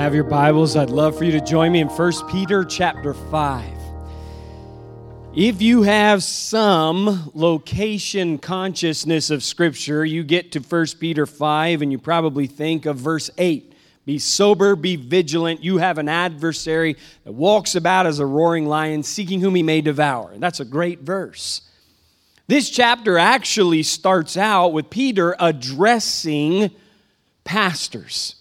have your Bibles, I'd love for you to join me in 1 Peter chapter 5. If you have some location consciousness of Scripture, you get to 1 Peter 5 and you probably think of verse 8. Be sober, be vigilant. You have an adversary that walks about as a roaring lion, seeking whom he may devour. And that's a great verse. This chapter actually starts out with Peter addressing pastors.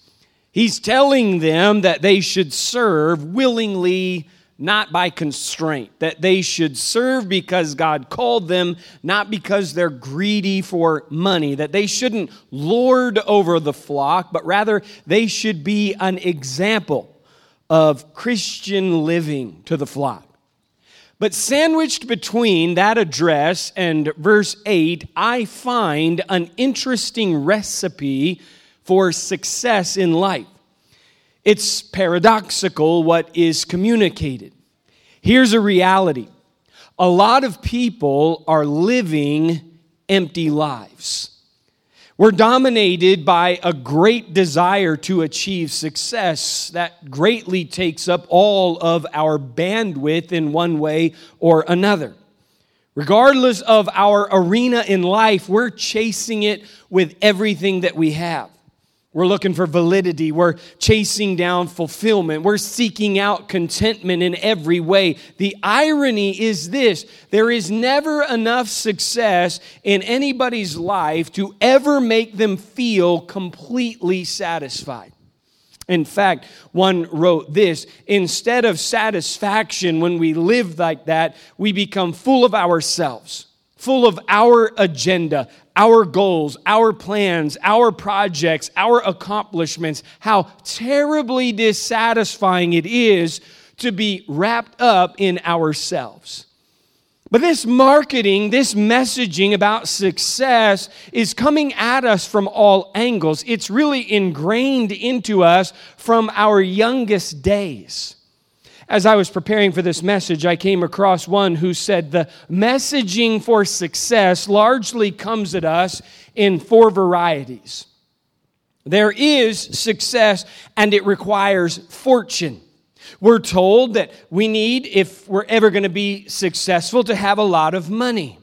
He's telling them that they should serve willingly, not by constraint, that they should serve because God called them, not because they're greedy for money, that they shouldn't lord over the flock, but rather they should be an example of Christian living to the flock. But sandwiched between that address and verse 8, I find an interesting recipe for success in life. It's paradoxical what is communicated. Here's a reality a lot of people are living empty lives. We're dominated by a great desire to achieve success that greatly takes up all of our bandwidth in one way or another. Regardless of our arena in life, we're chasing it with everything that we have. We're looking for validity. We're chasing down fulfillment. We're seeking out contentment in every way. The irony is this there is never enough success in anybody's life to ever make them feel completely satisfied. In fact, one wrote this instead of satisfaction, when we live like that, we become full of ourselves full of our agenda, our goals, our plans, our projects, our accomplishments, how terribly dissatisfying it is to be wrapped up in ourselves. But this marketing, this messaging about success is coming at us from all angles. It's really ingrained into us from our youngest days as I was preparing for this message, I came across one who said the messaging for success largely comes at us in four varieties. There is success, and it requires fortune. We're told that we need, if we're ever going to be successful, to have a lot of money.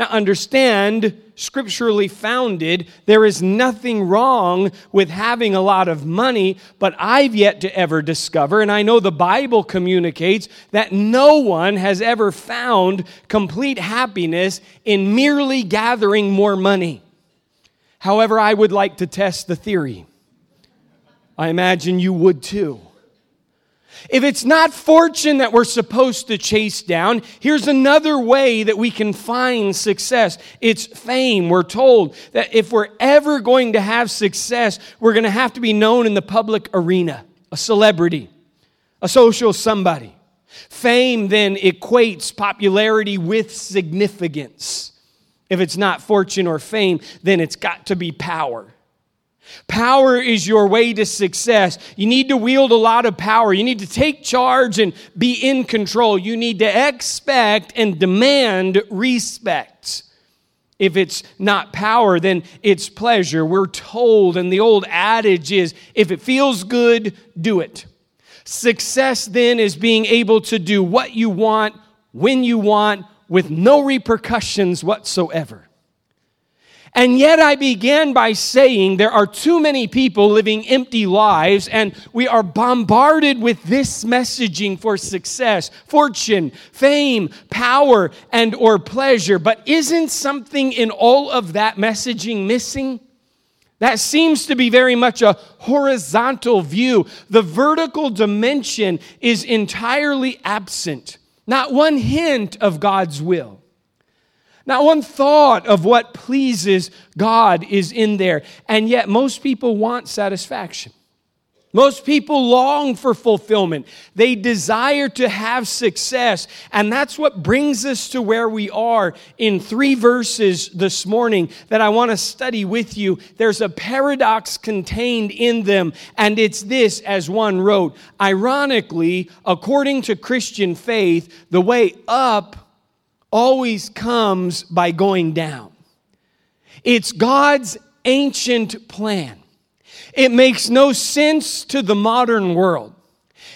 Now, understand, scripturally founded, there is nothing wrong with having a lot of money, but I've yet to ever discover, and I know the Bible communicates that no one has ever found complete happiness in merely gathering more money. However, I would like to test the theory. I imagine you would too. If it's not fortune that we're supposed to chase down, here's another way that we can find success. It's fame. We're told that if we're ever going to have success, we're going to have to be known in the public arena, a celebrity, a social somebody. Fame then equates popularity with significance. If it's not fortune or fame, then it's got to be power. Power is your way to success. You need to wield a lot of power. You need to take charge and be in control. You need to expect and demand respect. If it's not power, then it's pleasure. We're told, and the old adage is if it feels good, do it. Success then is being able to do what you want, when you want, with no repercussions whatsoever. And yet, I began by saying there are too many people living empty lives, and we are bombarded with this messaging for success, fortune, fame, power, and or pleasure. But isn't something in all of that messaging missing? That seems to be very much a horizontal view. The vertical dimension is entirely absent. Not one hint of God's will. Not one thought of what pleases God is in there. And yet, most people want satisfaction. Most people long for fulfillment. They desire to have success. And that's what brings us to where we are in three verses this morning that I want to study with you. There's a paradox contained in them, and it's this, as one wrote Ironically, according to Christian faith, the way up always comes by going down. It's God's ancient plan. It makes no sense to the modern world.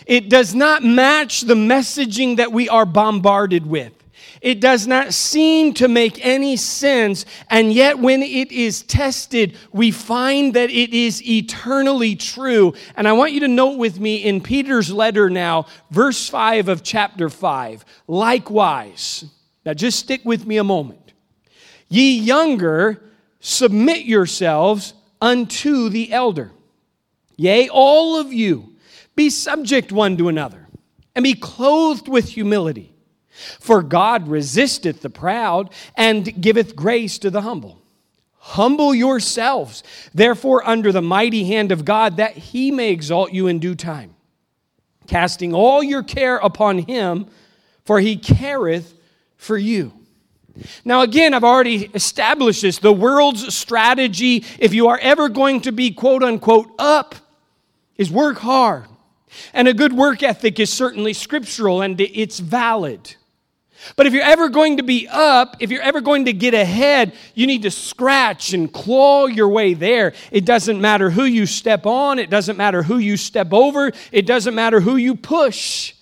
It does not match the messaging that we are bombarded with. It does not seem to make any sense, and yet when it is tested, we find that it is eternally true. And I want you to note with me in Peter's letter now, verse 5 of chapter 5. Likewise, now just stick with me a moment. Ye younger, submit yourselves unto the elder. Yea, all of you, be subject one to another, and be clothed with humility. For God resisteth the proud and giveth grace to the humble. Humble yourselves, therefore, under the mighty hand of God, that he may exalt you in due time. Casting all your care upon him, for he careth for you. Now, again, I've already established this. The world's strategy, if you are ever going to be quote unquote up, is work hard. And a good work ethic is certainly scriptural and it's valid. But if you're ever going to be up, if you're ever going to get ahead, you need to scratch and claw your way there. It doesn't matter who you step on, it doesn't matter who you step over, it doesn't matter who you push.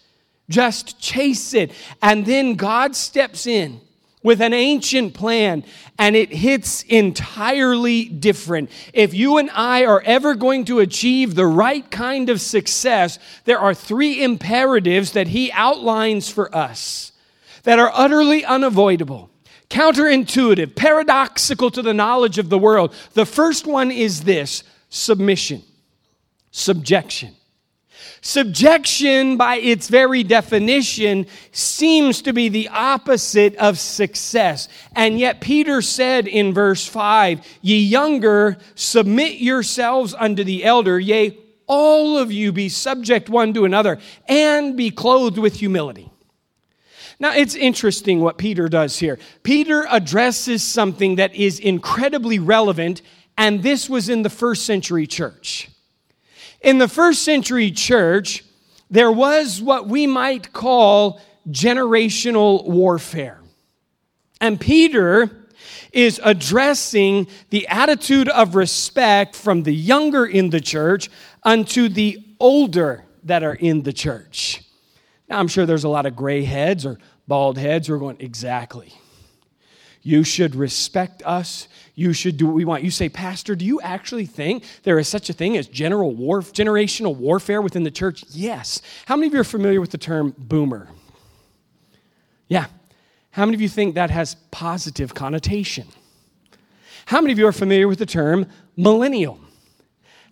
Just chase it. And then God steps in with an ancient plan and it hits entirely different. If you and I are ever going to achieve the right kind of success, there are three imperatives that He outlines for us that are utterly unavoidable, counterintuitive, paradoxical to the knowledge of the world. The first one is this submission, subjection. Subjection, by its very definition, seems to be the opposite of success. And yet, Peter said in verse 5 Ye younger, submit yourselves unto the elder, yea, all of you be subject one to another, and be clothed with humility. Now, it's interesting what Peter does here. Peter addresses something that is incredibly relevant, and this was in the first century church. In the first century church, there was what we might call generational warfare. And Peter is addressing the attitude of respect from the younger in the church unto the older that are in the church. Now, I'm sure there's a lot of gray heads or bald heads who are going, Exactly. You should respect us. You should do what we want. You say, Pastor, do you actually think there is such a thing as general war, generational warfare within the church? Yes. How many of you are familiar with the term boomer? Yeah. How many of you think that has positive connotation? How many of you are familiar with the term millennial?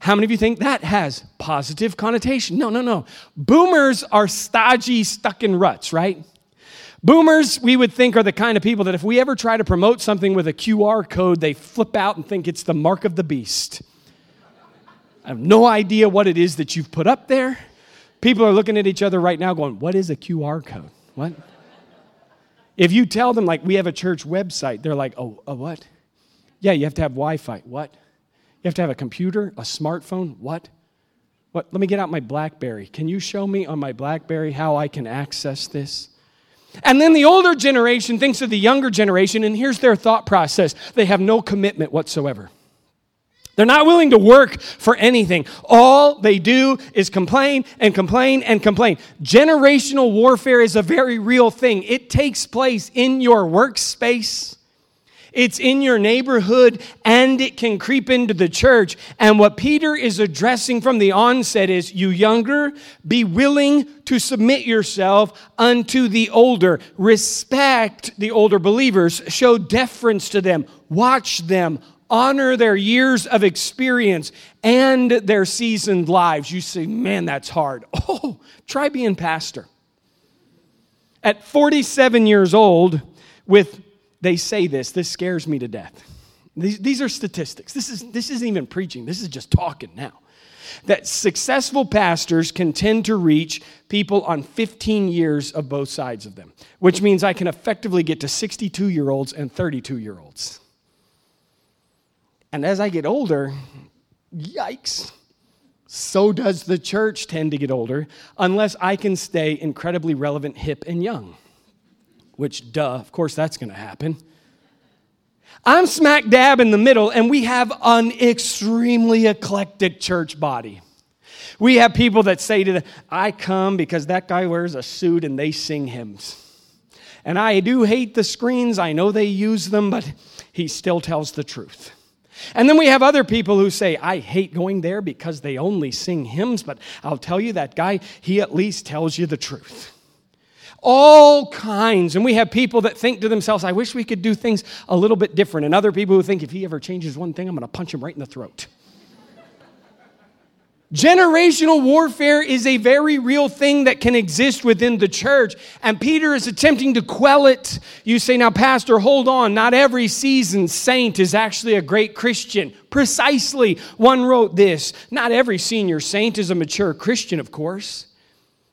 How many of you think that has positive connotation? No, no, no. Boomers are stodgy, stuck in ruts, right? Boomers, we would think, are the kind of people that if we ever try to promote something with a QR code, they flip out and think it's the mark of the beast. I have no idea what it is that you've put up there. People are looking at each other right now going, What is a QR code? What? If you tell them, like, we have a church website, they're like, Oh, a what? Yeah, you have to have Wi Fi. What? You have to have a computer, a smartphone. What? What? Let me get out my Blackberry. Can you show me on my Blackberry how I can access this? And then the older generation thinks of the younger generation, and here's their thought process they have no commitment whatsoever. They're not willing to work for anything. All they do is complain and complain and complain. Generational warfare is a very real thing. It takes place in your workspace, it's in your neighborhood and it can creep into the church. And what Peter is addressing from the onset is you younger, be willing to submit yourself unto the older. Respect the older believers, show deference to them, watch them, honor their years of experience and their seasoned lives. You say, man, that's hard. Oh, try being pastor. At 47 years old, with they say this. This scares me to death. These, these are statistics. This, is, this isn't even preaching, this is just talking now. That successful pastors can tend to reach people on 15 years of both sides of them, which means I can effectively get to 62 year olds and 32 year olds. And as I get older, yikes, so does the church tend to get older unless I can stay incredibly relevant, hip, and young which, duh, of course that's going to happen. I'm smack dab in the middle, and we have an extremely eclectic church body. We have people that say to them, I come because that guy wears a suit and they sing hymns. And I do hate the screens. I know they use them, but he still tells the truth. And then we have other people who say, I hate going there because they only sing hymns, but I'll tell you that guy, he at least tells you the truth. All kinds. And we have people that think to themselves, I wish we could do things a little bit different. And other people who think, if he ever changes one thing, I'm going to punch him right in the throat. Generational warfare is a very real thing that can exist within the church, and Peter is attempting to quell it. You say, Now, Pastor, hold on. Not every seasoned saint is actually a great Christian. Precisely. One wrote this Not every senior saint is a mature Christian, of course.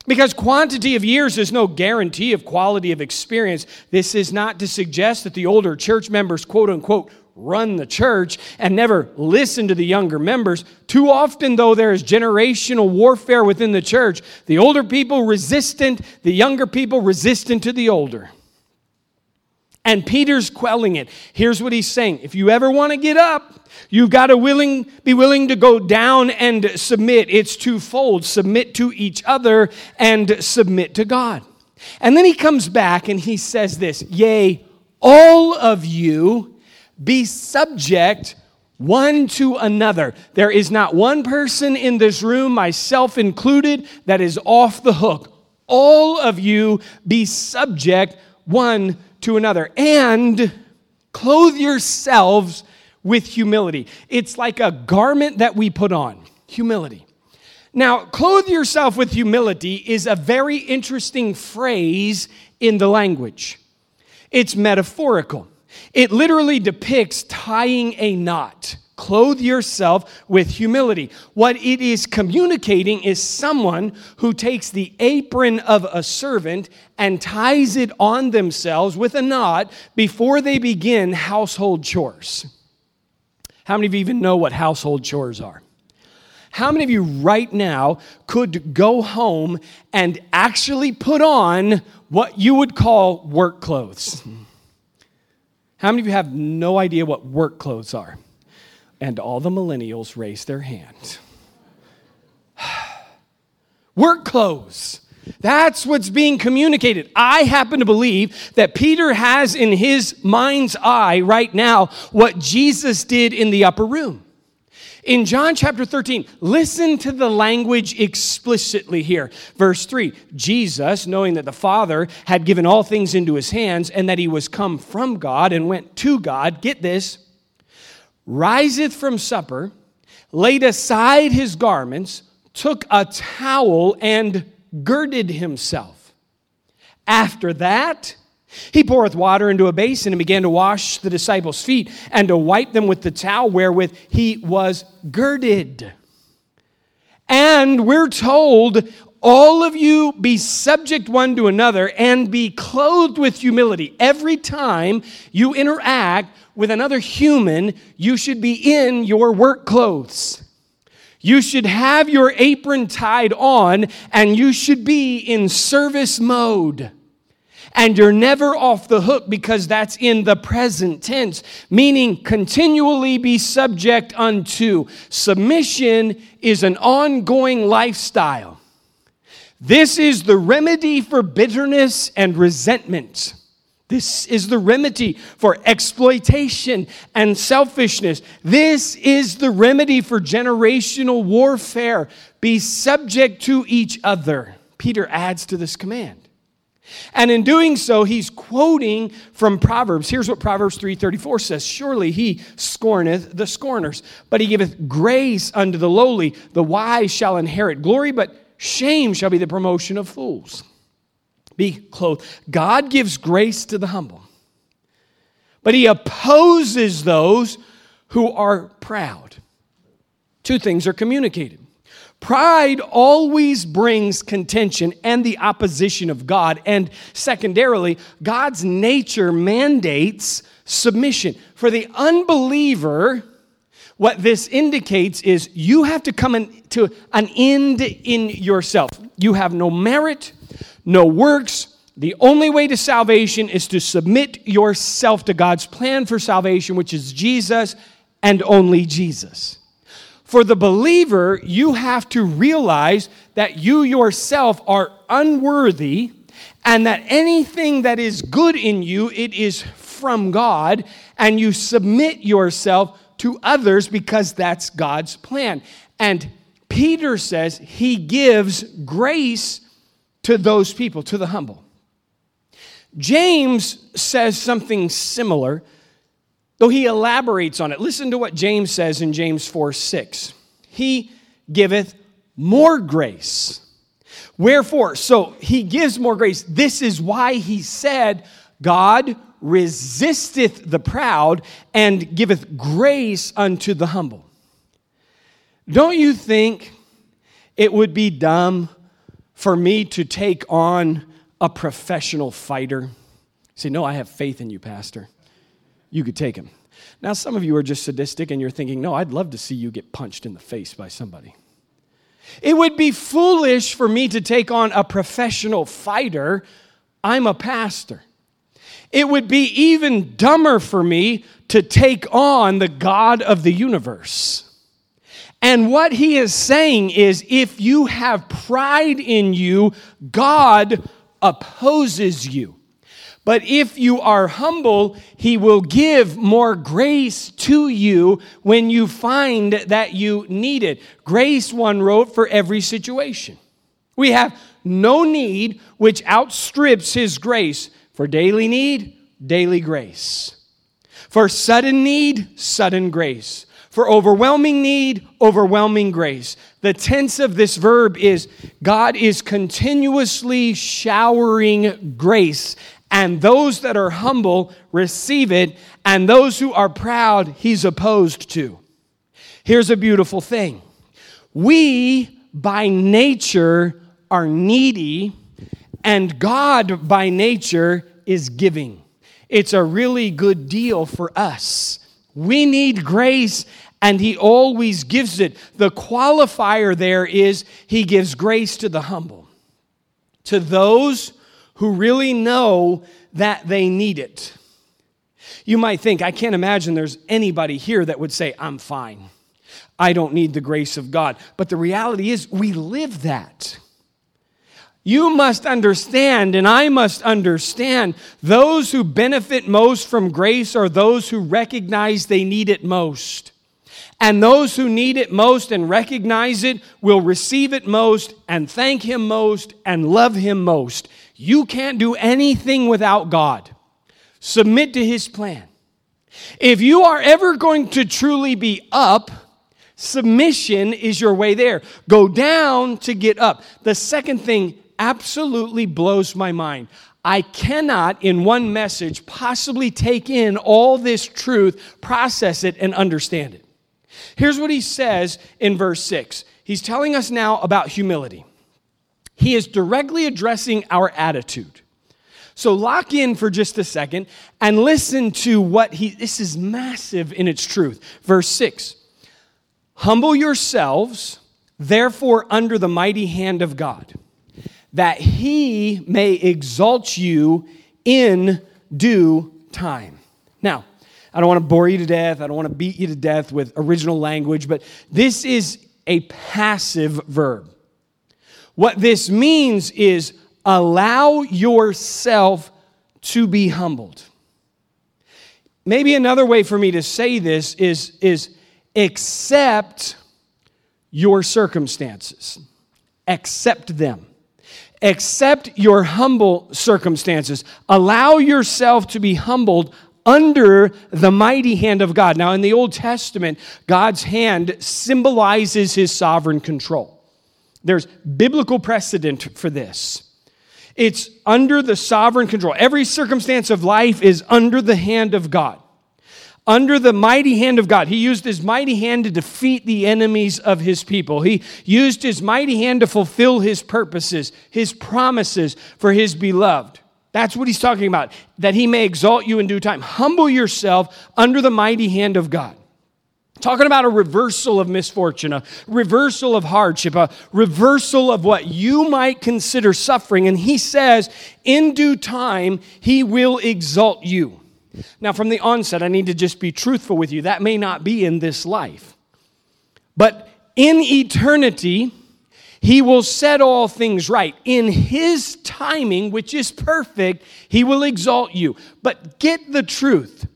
Because quantity of years is no guarantee of quality of experience. This is not to suggest that the older church members, quote unquote, run the church and never listen to the younger members. Too often, though, there is generational warfare within the church. The older people resistant, the younger people resistant to the older. And Peter's quelling it. Here's what he's saying If you ever want to get up, you've got to willing, be willing to go down and submit. It's twofold submit to each other and submit to God. And then he comes back and he says this Yea, all of you be subject one to another. There is not one person in this room, myself included, that is off the hook. All of you be subject one to another and clothe yourselves with humility. It's like a garment that we put on humility. Now, clothe yourself with humility is a very interesting phrase in the language. It's metaphorical. It literally depicts tying a knot. Clothe yourself with humility. What it is communicating is someone who takes the apron of a servant and ties it on themselves with a knot before they begin household chores. How many of you even know what household chores are? How many of you right now could go home and actually put on what you would call work clothes? How many of you have no idea what work clothes are? And all the millennials raise their hands. work clothes. That's what's being communicated. I happen to believe that Peter has in his mind's eye right now what Jesus did in the upper room. In John chapter 13, listen to the language explicitly here. Verse 3 Jesus, knowing that the Father had given all things into his hands and that he was come from God and went to God, get this, riseth from supper, laid aside his garments, took a towel, and girded himself. After that, he poureth water into a basin and began to wash the disciples' feet and to wipe them with the towel wherewith he was girded. And we're told, all of you be subject one to another and be clothed with humility. Every time you interact with another human, you should be in your work clothes. You should have your apron tied on and you should be in service mode and you're never off the hook because that's in the present tense, meaning continually be subject unto. Submission is an ongoing lifestyle. This is the remedy for bitterness and resentment. This is the remedy for exploitation and selfishness. This is the remedy for generational warfare. Be subject to each other. Peter adds to this command. And in doing so, he's quoting from Proverbs. Here's what Proverbs 3:34 says: Surely he scorneth the scorners, but he giveth grace unto the lowly. The wise shall inherit glory, but shame shall be the promotion of fools. Be clothed. God gives grace to the humble, but he opposes those who are proud. Two things are communicated. Pride always brings contention and the opposition of God. And secondarily, God's nature mandates submission. For the unbeliever, what this indicates is you have to come in to an end in yourself. You have no merit, no works, The only way to salvation is to submit yourself to God's plan for salvation, which is Jesus and only Jesus. For the believer, you have to realize that you yourself are unworthy and that anything that is good in you, it is from God, and you submit yourself to others because that's God's plan. And Peter says he gives grace to those people, to the humble. James says something similar, though he elaborates on it. Listen to what James says in James 4 6. He giveth more grace. Wherefore, so he gives more grace. This is why he said, God resisteth the proud and giveth grace unto the humble. Don't you think it would be dumb for me to take on a professional fighter? Say, no, I have faith in you, Pastor. You could take him. Now, some of you are just sadistic and you're thinking, no, I'd love to see you get punched in the face by somebody. It would be foolish for me to take on a professional fighter. I'm a pastor. It would be even dumber for me to take on the God of the universe. And what he is saying is if you have pride in you, God opposes you. But if you are humble, he will give more grace to you when you find that you need it. Grace, one wrote, for every situation. We have no need which outstrips his grace. For daily need, daily grace. For sudden need, sudden grace. For overwhelming need, overwhelming grace. The tense of this verb is God is continuously showering grace, and those that are humble receive it, and those who are proud, he's opposed to. Here's a beautiful thing we, by nature, are needy, and God, by nature, is giving. It's a really good deal for us. We need grace, and He always gives it. The qualifier there is He gives grace to the humble, to those who really know that they need it. You might think, I can't imagine there's anybody here that would say, I'm fine. I don't need the grace of God. But the reality is, we live that. You must understand, and I must understand, those who benefit most from grace are those who recognize they need it most. And those who need it most and recognize it will receive it most and thank Him most and love Him most. You can't do anything without God. Submit to His plan. If you are ever going to truly be up, submission is your way there. Go down to get up. The second thing absolutely blows my mind. I cannot, in one message, possibly take in all this truth, process it, and understand it. Here's what he says in verse 6. He's telling us now about humility. He is directly addressing our attitude. So lock in for just a second and listen to what he, this is massive in its truth. Verse 6 Humble yourselves, therefore, under the mighty hand of God that he may exalt you in due time. Now, I don't want to bore you to death. I don't want to beat you to death with original language, but this is a passive verb. What this means is allow yourself to be humbled. Maybe another way for me to say this is, is accept your circumstances, accept them. Accept your humble circumstances. Allow yourself to be humbled under the mighty hand of God. Now, in the Old Testament, God's hand symbolizes his sovereign control. There's biblical precedent for this. It's under the sovereign control. Every circumstance of life is under the hand of God under the mighty hand of God. He used his mighty hand to defeat the enemies of his people. He used his mighty hand to fulfill his purposes, his promises for his beloved. That's what he's talking about, that he may exalt you in due time. Humble yourself under the mighty hand of God. Talking about a reversal of misfortune, a reversal of hardship, a reversal of what you might consider suffering. And he says, in due time, he will exalt you. Now, from the onset, I need to just be truthful with you. That may not be in this life. But in eternity, he will set all things right. In his timing, which is perfect, he will exalt you. But get the truth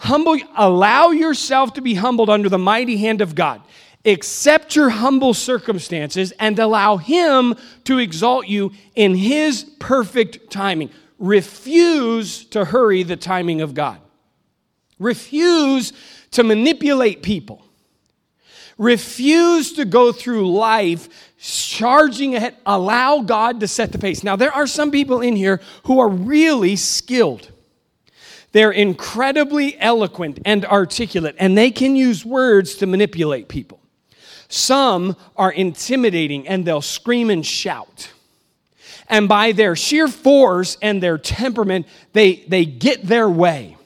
Humble, allow yourself to be humbled under the mighty hand of God. Accept your humble circumstances and allow Him to exalt you in His perfect timing. Refuse to hurry the timing of God. Refuse to manipulate people. Refuse to go through life charging ahead. Allow God to set the pace. Now, there are some people in here who are really skilled they're incredibly eloquent and articulate, and they can use words to manipulate people. Some are intimidating and they'll scream and shout. And by their sheer force and their temperament, they, they get their way.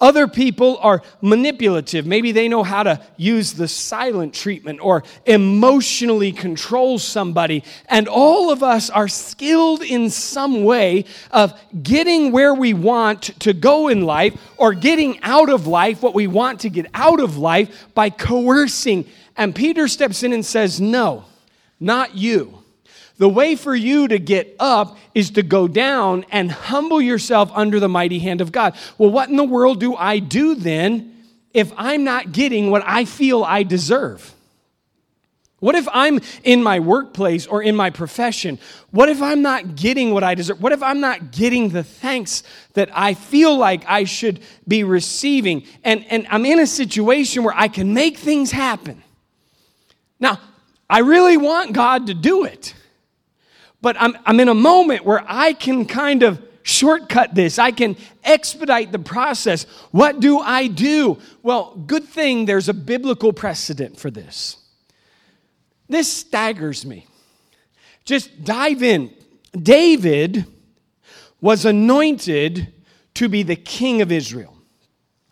Other people are manipulative. Maybe they know how to use the silent treatment or emotionally control somebody. And all of us are skilled in some way of getting where we want to go in life or getting out of life what we want to get out of life by coercing. And Peter steps in and says, No, not you. The way for you to get up is to go down and humble yourself under the mighty hand of God. Well, what in the world do I do then if I'm not getting what I feel I deserve? What if I'm in my workplace or in my profession? What if I'm not getting what I deserve? What if I'm not getting the thanks that I feel like I should be receiving? And, and I'm in a situation where I can make things happen. Now, I really want God to do it. But I'm, I'm in a moment where I can kind of shortcut this. I can expedite the process. What do I do? Well, good thing there's a biblical precedent for this. This staggers me. Just dive in. David was anointed to be the king of Israel.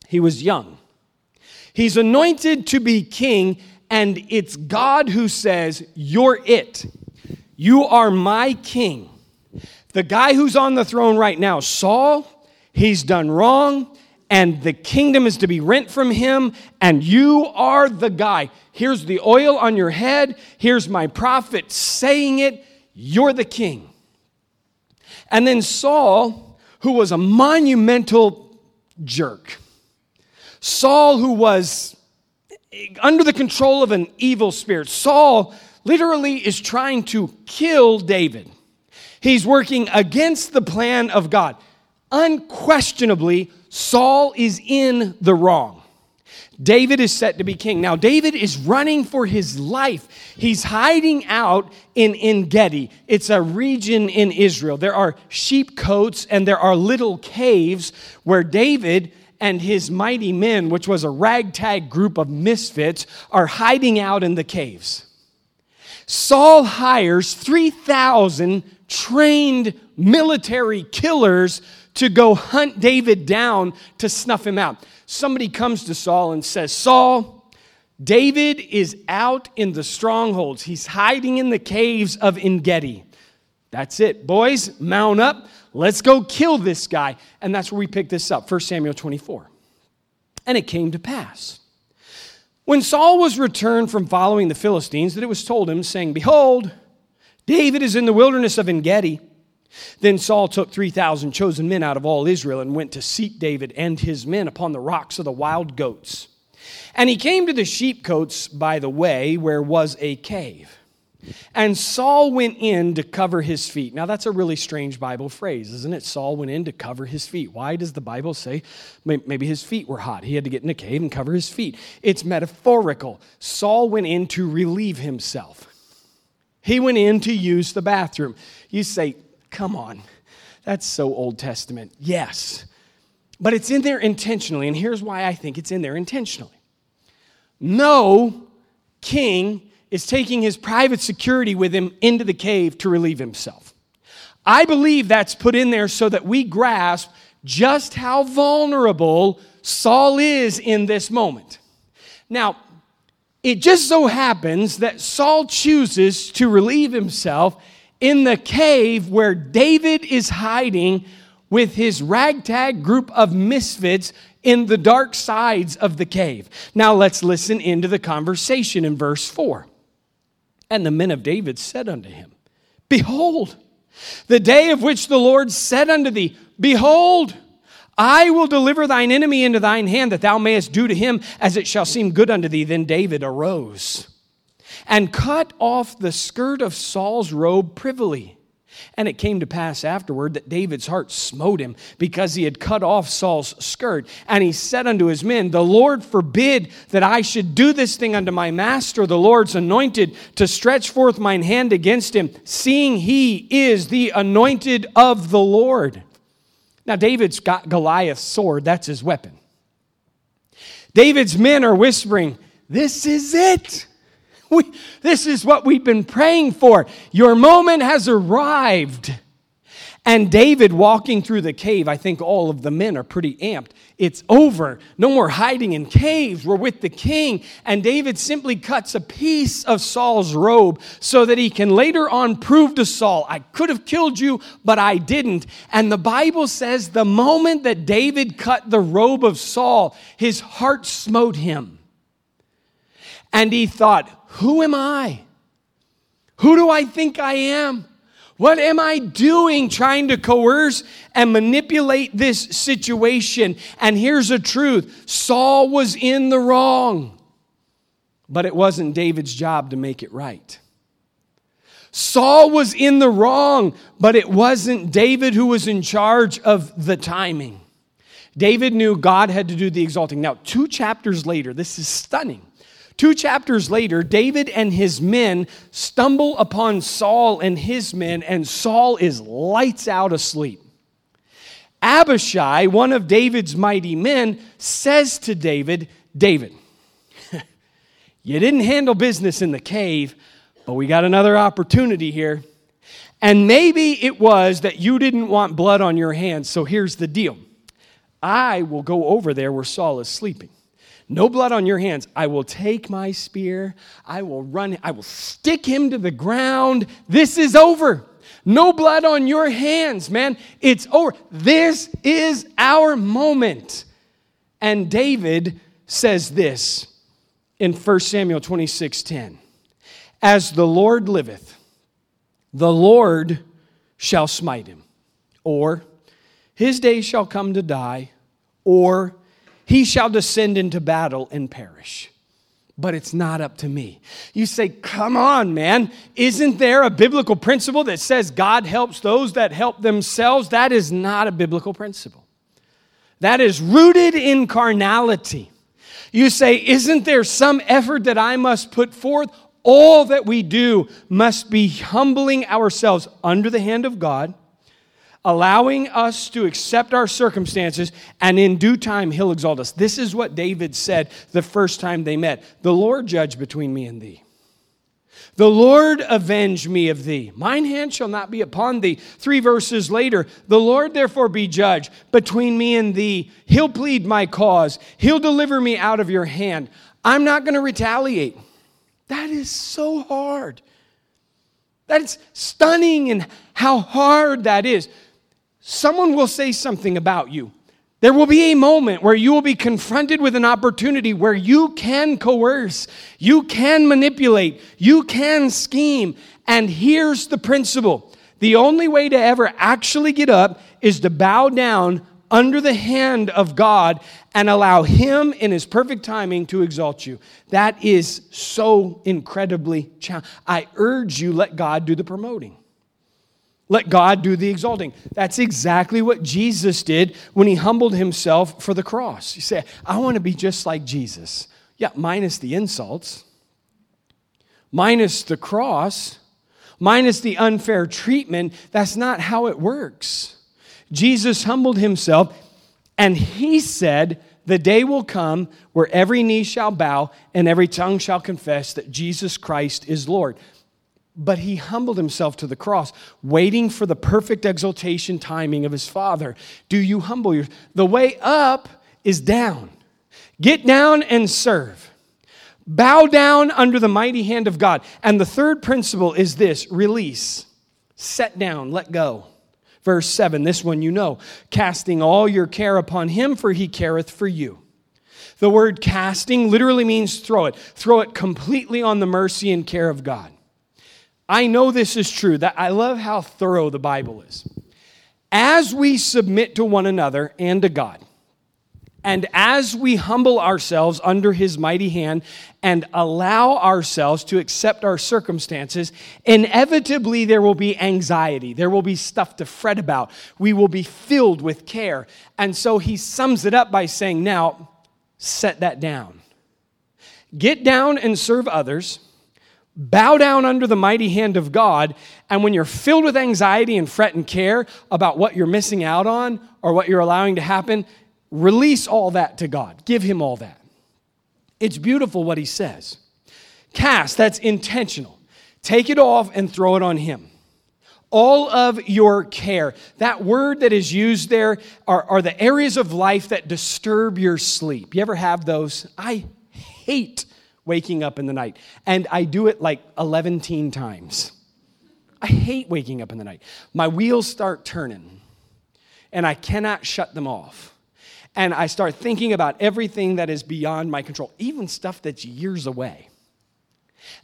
He was young. He's anointed to be king, and it's God who says, You're it. You are my king. The guy who's on the throne right now, Saul, he's done wrong, and the kingdom is to be rent from him, and you are the guy. Here's the oil on your head. Here's my prophet saying it. You're the king. And then Saul, who was a monumental jerk, Saul, who was under the control of an evil spirit, Saul literally is trying to kill David. He's working against the plan of God. Unquestionably, Saul is in the wrong. David is set to be king. Now, David is running for his life. He's hiding out in En Gedi. It's a region in Israel. There are sheep cotes and there are little caves where David and his mighty men, which was a ragtag group of misfits, are hiding out in the caves. Saul hires 3,000 trained military killers to go hunt David down to snuff him out. Somebody comes to Saul and says, Saul, David is out in the strongholds. He's hiding in the caves of En Gedi. That's it. Boys, mount up. Let's go kill this guy. And that's where we pick this up 1 Samuel 24. And it came to pass when Saul was returned from following the Philistines, that it was told him, saying, Behold, David is in the wilderness of En Gedi. Then Saul took 3,000 chosen men out of all Israel and went to seek David and his men upon the rocks of the wild goats. And he came to the sheepcotes by the way where was a cave. And Saul went in to cover his feet. Now, that's a really strange Bible phrase, isn't it? Saul went in to cover his feet. Why does the Bible say maybe his feet were hot? He had to get in a cave and cover his feet. It's metaphorical. Saul went in to relieve himself, he went in to use the bathroom. You say, come on, that's so Old Testament. Yes, but it's in there intentionally, and here's why I think it's in there intentionally. No king is taking his private security with him into the cave to relieve himself. I believe that's put in there so that we grasp just how vulnerable Saul is in this moment. Now, it just so happens that Saul chooses to relieve himself in the cave where David is hiding with his ragtag group of misfits in the dark sides of the cave. Now let's listen into the conversation in verse 4. And the men of David said unto him, Behold, the day of which the Lord said unto thee, Behold, I will deliver thine enemy into thine hand, that thou mayest do to him as it shall seem good unto thee. Then David arose and cut off the skirt of Saul's robe privily. And it came to pass afterward that David's heart smote him because he had cut off Saul's skirt. And he said unto his men, The Lord forbid that I should do this thing unto my master, the Lord's anointed, to stretch forth mine hand against him, seeing he is the anointed of the Lord. Now, David's got Goliath's sword, that's his weapon. David's men are whispering, This is it. We, this is what we've been praying for. Your moment has arrived. And David walking through the cave, I think all of the men are pretty amped. It's over. No more hiding in caves. We're with the king. And David simply cuts a piece of Saul's robe so that he can later on prove to Saul, I could have killed you, but I didn't. And the Bible says the moment that David cut the robe of Saul, his heart smote him. And he thought, Who am I? Who do I think I am? What am I doing trying to coerce and manipulate this situation? And here's the truth Saul was in the wrong, but it wasn't David's job to make it right. Saul was in the wrong, but it wasn't David who was in charge of the timing. David knew God had to do the exalting. Now, two chapters later, this is stunning. Two chapters later, David and his men stumble upon Saul and his men, and Saul is lights out asleep. Abishai, one of David's mighty men, says to David, David, you didn't handle business in the cave, but we got another opportunity here. And maybe it was that you didn't want blood on your hands, so here's the deal I will go over there where Saul is sleeping. No blood on your hands. I will take my spear. I will run. I will stick him to the ground. This is over. No blood on your hands, man. It's over. This is our moment. And David says this in 1 Samuel 26 10. As the Lord liveth, the Lord shall smite him, or his days shall come to die, or he shall descend into battle and perish. But it's not up to me. You say, come on, man. Isn't there a biblical principle that says God helps those that help themselves? That is not a biblical principle. That is rooted in carnality. You say, isn't there some effort that I must put forth? All that we do must be humbling ourselves under the hand of God allowing us to accept our circumstances, and in due time, he'll exalt us. This is what David said the first time they met The Lord judge between me and thee. The Lord avenge me of thee. Mine hand shall not be upon thee. Three verses later, the Lord therefore be judge between me and thee. He'll plead my cause. He'll deliver me out of your hand. I'm not going to retaliate. That is so hard. That's stunning and how hard that is someone will say something about you. There will be a moment where you will be confronted with an opportunity where you can coerce, you can manipulate, you can scheme. And here's the principle the only way to ever actually get up is to bow down under the hand of God and allow Him in His perfect timing to exalt you. That is so incredibly challenging. I urge you, let God do the promoting. Let God do the exalting. That's exactly what Jesus did when he humbled himself for the cross. You say, I want to be just like Jesus. Yeah, minus the insults, minus the cross, minus the unfair treatment. That's not how it works. Jesus humbled himself and he said, The day will come where every knee shall bow and every tongue shall confess that Jesus Christ is Lord but he humbled himself to the cross, waiting for the perfect exaltation timing of his Father. Do you humble yourself? The way up is down. Get down and serve. Bow down under the mighty hand of God. And the third principle is this release, set down, let go. Verse 7, this one you know, casting all your care upon him, for he careth for you. The word casting literally means throw it, throw it completely on the mercy and care of God. I know this is true, that I love how thorough the Bible is. As we submit to one another and to God, and as we humble ourselves under his mighty hand and allow ourselves to accept our circumstances, inevitably there will be anxiety. There will be stuff to fret about. We will be filled with care. And so he sums it up by saying, Now, set that down. Get down and serve others. Bow down under the mighty hand of God. And when you're filled with anxiety and fret and care about what you're missing out on or what you're allowing to happen, Release all that to God. Give Him all that. It's beautiful what He says. Cast, that's intentional. Take it off and throw it on Him. All of your care. That word that is used there are, are the areas of life that disturb your sleep. You ever have those? I hate waking up in the night, and I do it like 11 times. I hate waking up in the night. My wheels start turning, and I cannot shut them off and I start thinking about everything that is beyond my control, even stuff that's years away.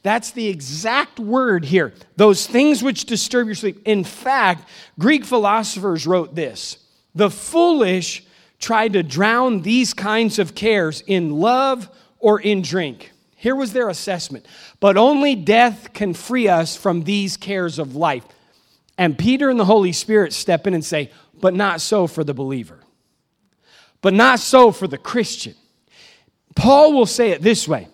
That's the exact word here. Those things which disturb your sleep. In fact, Greek philosophers wrote this The foolish try to drown these kinds of cares in love or in drink. Here was their assessment. But only death can free us from these cares of life. And Peter and the Holy Spirit step in and say, But not so for the believer but not so for the Christian. Paul will say it this way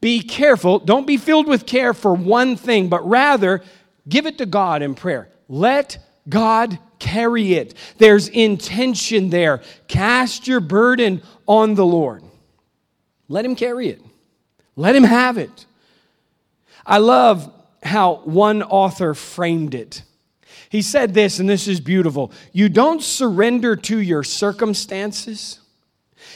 Be careful, don't be filled with care for one thing, but rather give it to God in prayer. Let God carry it. There's intention there. Cast your burden on the Lord. Let Him carry it, let Him have it. I love how one author framed it. He said this, and this is beautiful. You don't surrender to your circumstances,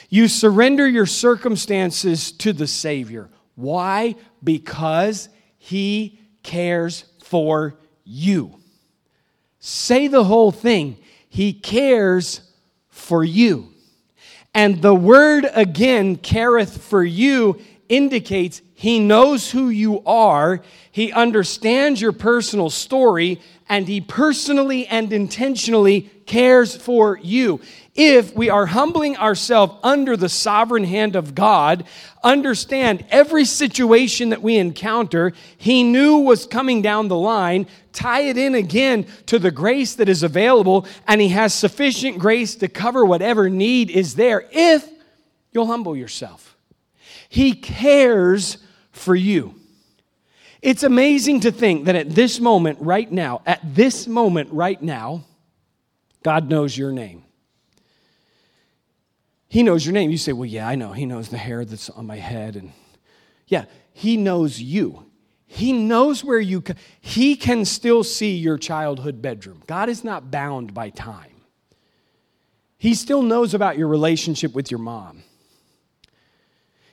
you surrender your circumstances to the Savior. Why? Because He cares for you. Say the whole thing. He cares for you. And the word again, careth for you, indicates he knows who you are, he understands your personal story, and he personally and intentionally cares for you. If we are humbling ourselves under the sovereign hand of God, understand every situation that we encounter, he knew was coming down the line, tie it in again to the grace that is available, and he has sufficient grace to cover whatever need is there if you'll humble yourself. He cares for you. It's amazing to think that at this moment, right now, at this moment, right now, God knows your name. He knows your name. You say, Well, yeah, I know. He knows the hair that's on my head. And yeah, He knows you. He knows where you can. He can still see your childhood bedroom. God is not bound by time. He still knows about your relationship with your mom.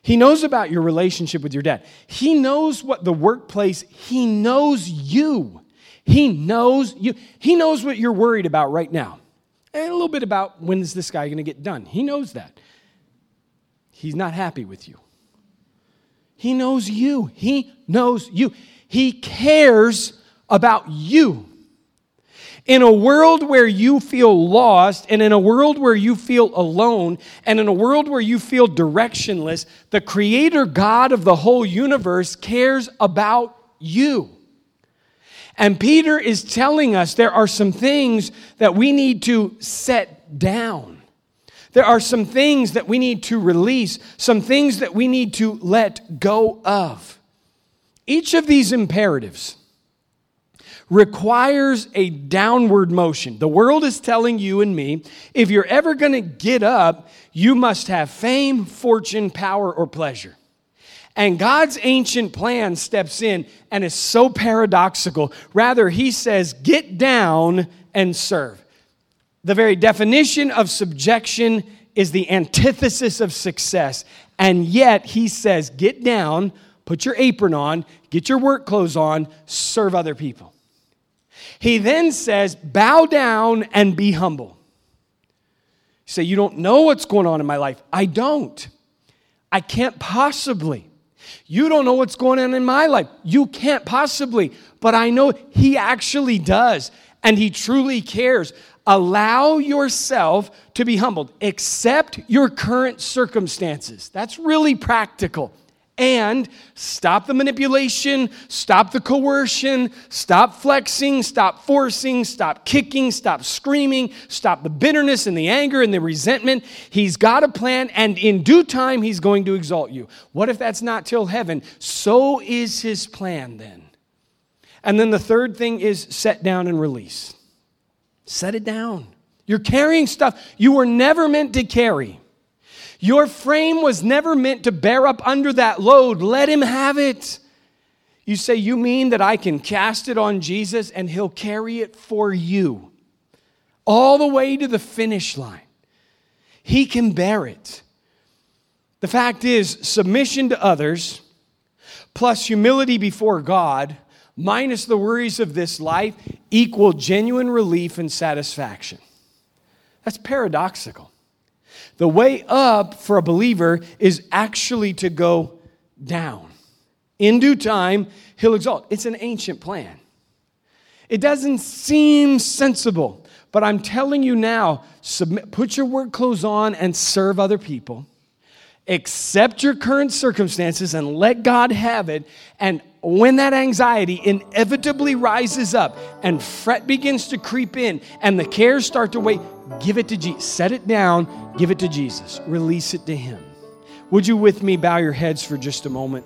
He knows about your relationship with your dad. He knows what the workplace, he knows you. He knows you. He knows what you're worried about right now. And a little bit about when is this guy going to get done. He knows that. He's not happy with you. He knows you. He knows you. He cares about you. In a world where you feel lost, and in a world where you feel alone, and in a world where you feel directionless, the Creator God of the whole universe cares about you. And Peter is telling us there are some things that we need to set down. There are some things that we need to release, some things that we need to let go of. Each of these imperatives requires a downward motion. The world is telling you and me if you're ever going to get up, you must have fame, fortune, power, or pleasure. And God's ancient plan steps in and is so paradoxical. Rather, He says, get down and serve. The very definition of subjection is the antithesis of success. And yet he says, Get down, put your apron on, get your work clothes on, serve other people. He then says, Bow down and be humble. You say, You don't know what's going on in my life. I don't. I can't possibly. You don't know what's going on in my life. You can't possibly. But I know He actually does, and He truly cares. Allow yourself to be humbled. Accept your current circumstances. That's really practical. And stop the manipulation, stop the coercion, stop flexing, stop forcing, stop kicking, stop screaming, stop the bitterness and the anger and the resentment. He's got a plan, and in due time, He's going to exalt you. What if that's not till heaven? So is His plan then. And then the third thing is set down and release. Set it down. You're carrying stuff you were never meant to carry. Your frame was never meant to bear up under that load. Let him have it. You say, You mean that I can cast it on Jesus and he'll carry it for you all the way to the finish line? He can bear it. The fact is, submission to others plus humility before God minus the worries of this life equal genuine relief and satisfaction. That's paradoxical. The way up for a believer is actually to go down. In due time, he'll exalt. It's an ancient plan. It doesn't seem sensible, but I'm telling you now submit, put your work clothes on and serve other people. Accept your current circumstances and let God have it. And when that anxiety inevitably rises up and fret begins to creep in and the cares start to weigh, give it to Jesus. Set it down, give it to Jesus. Release it to Him. Would you with me bow your heads for just a moment?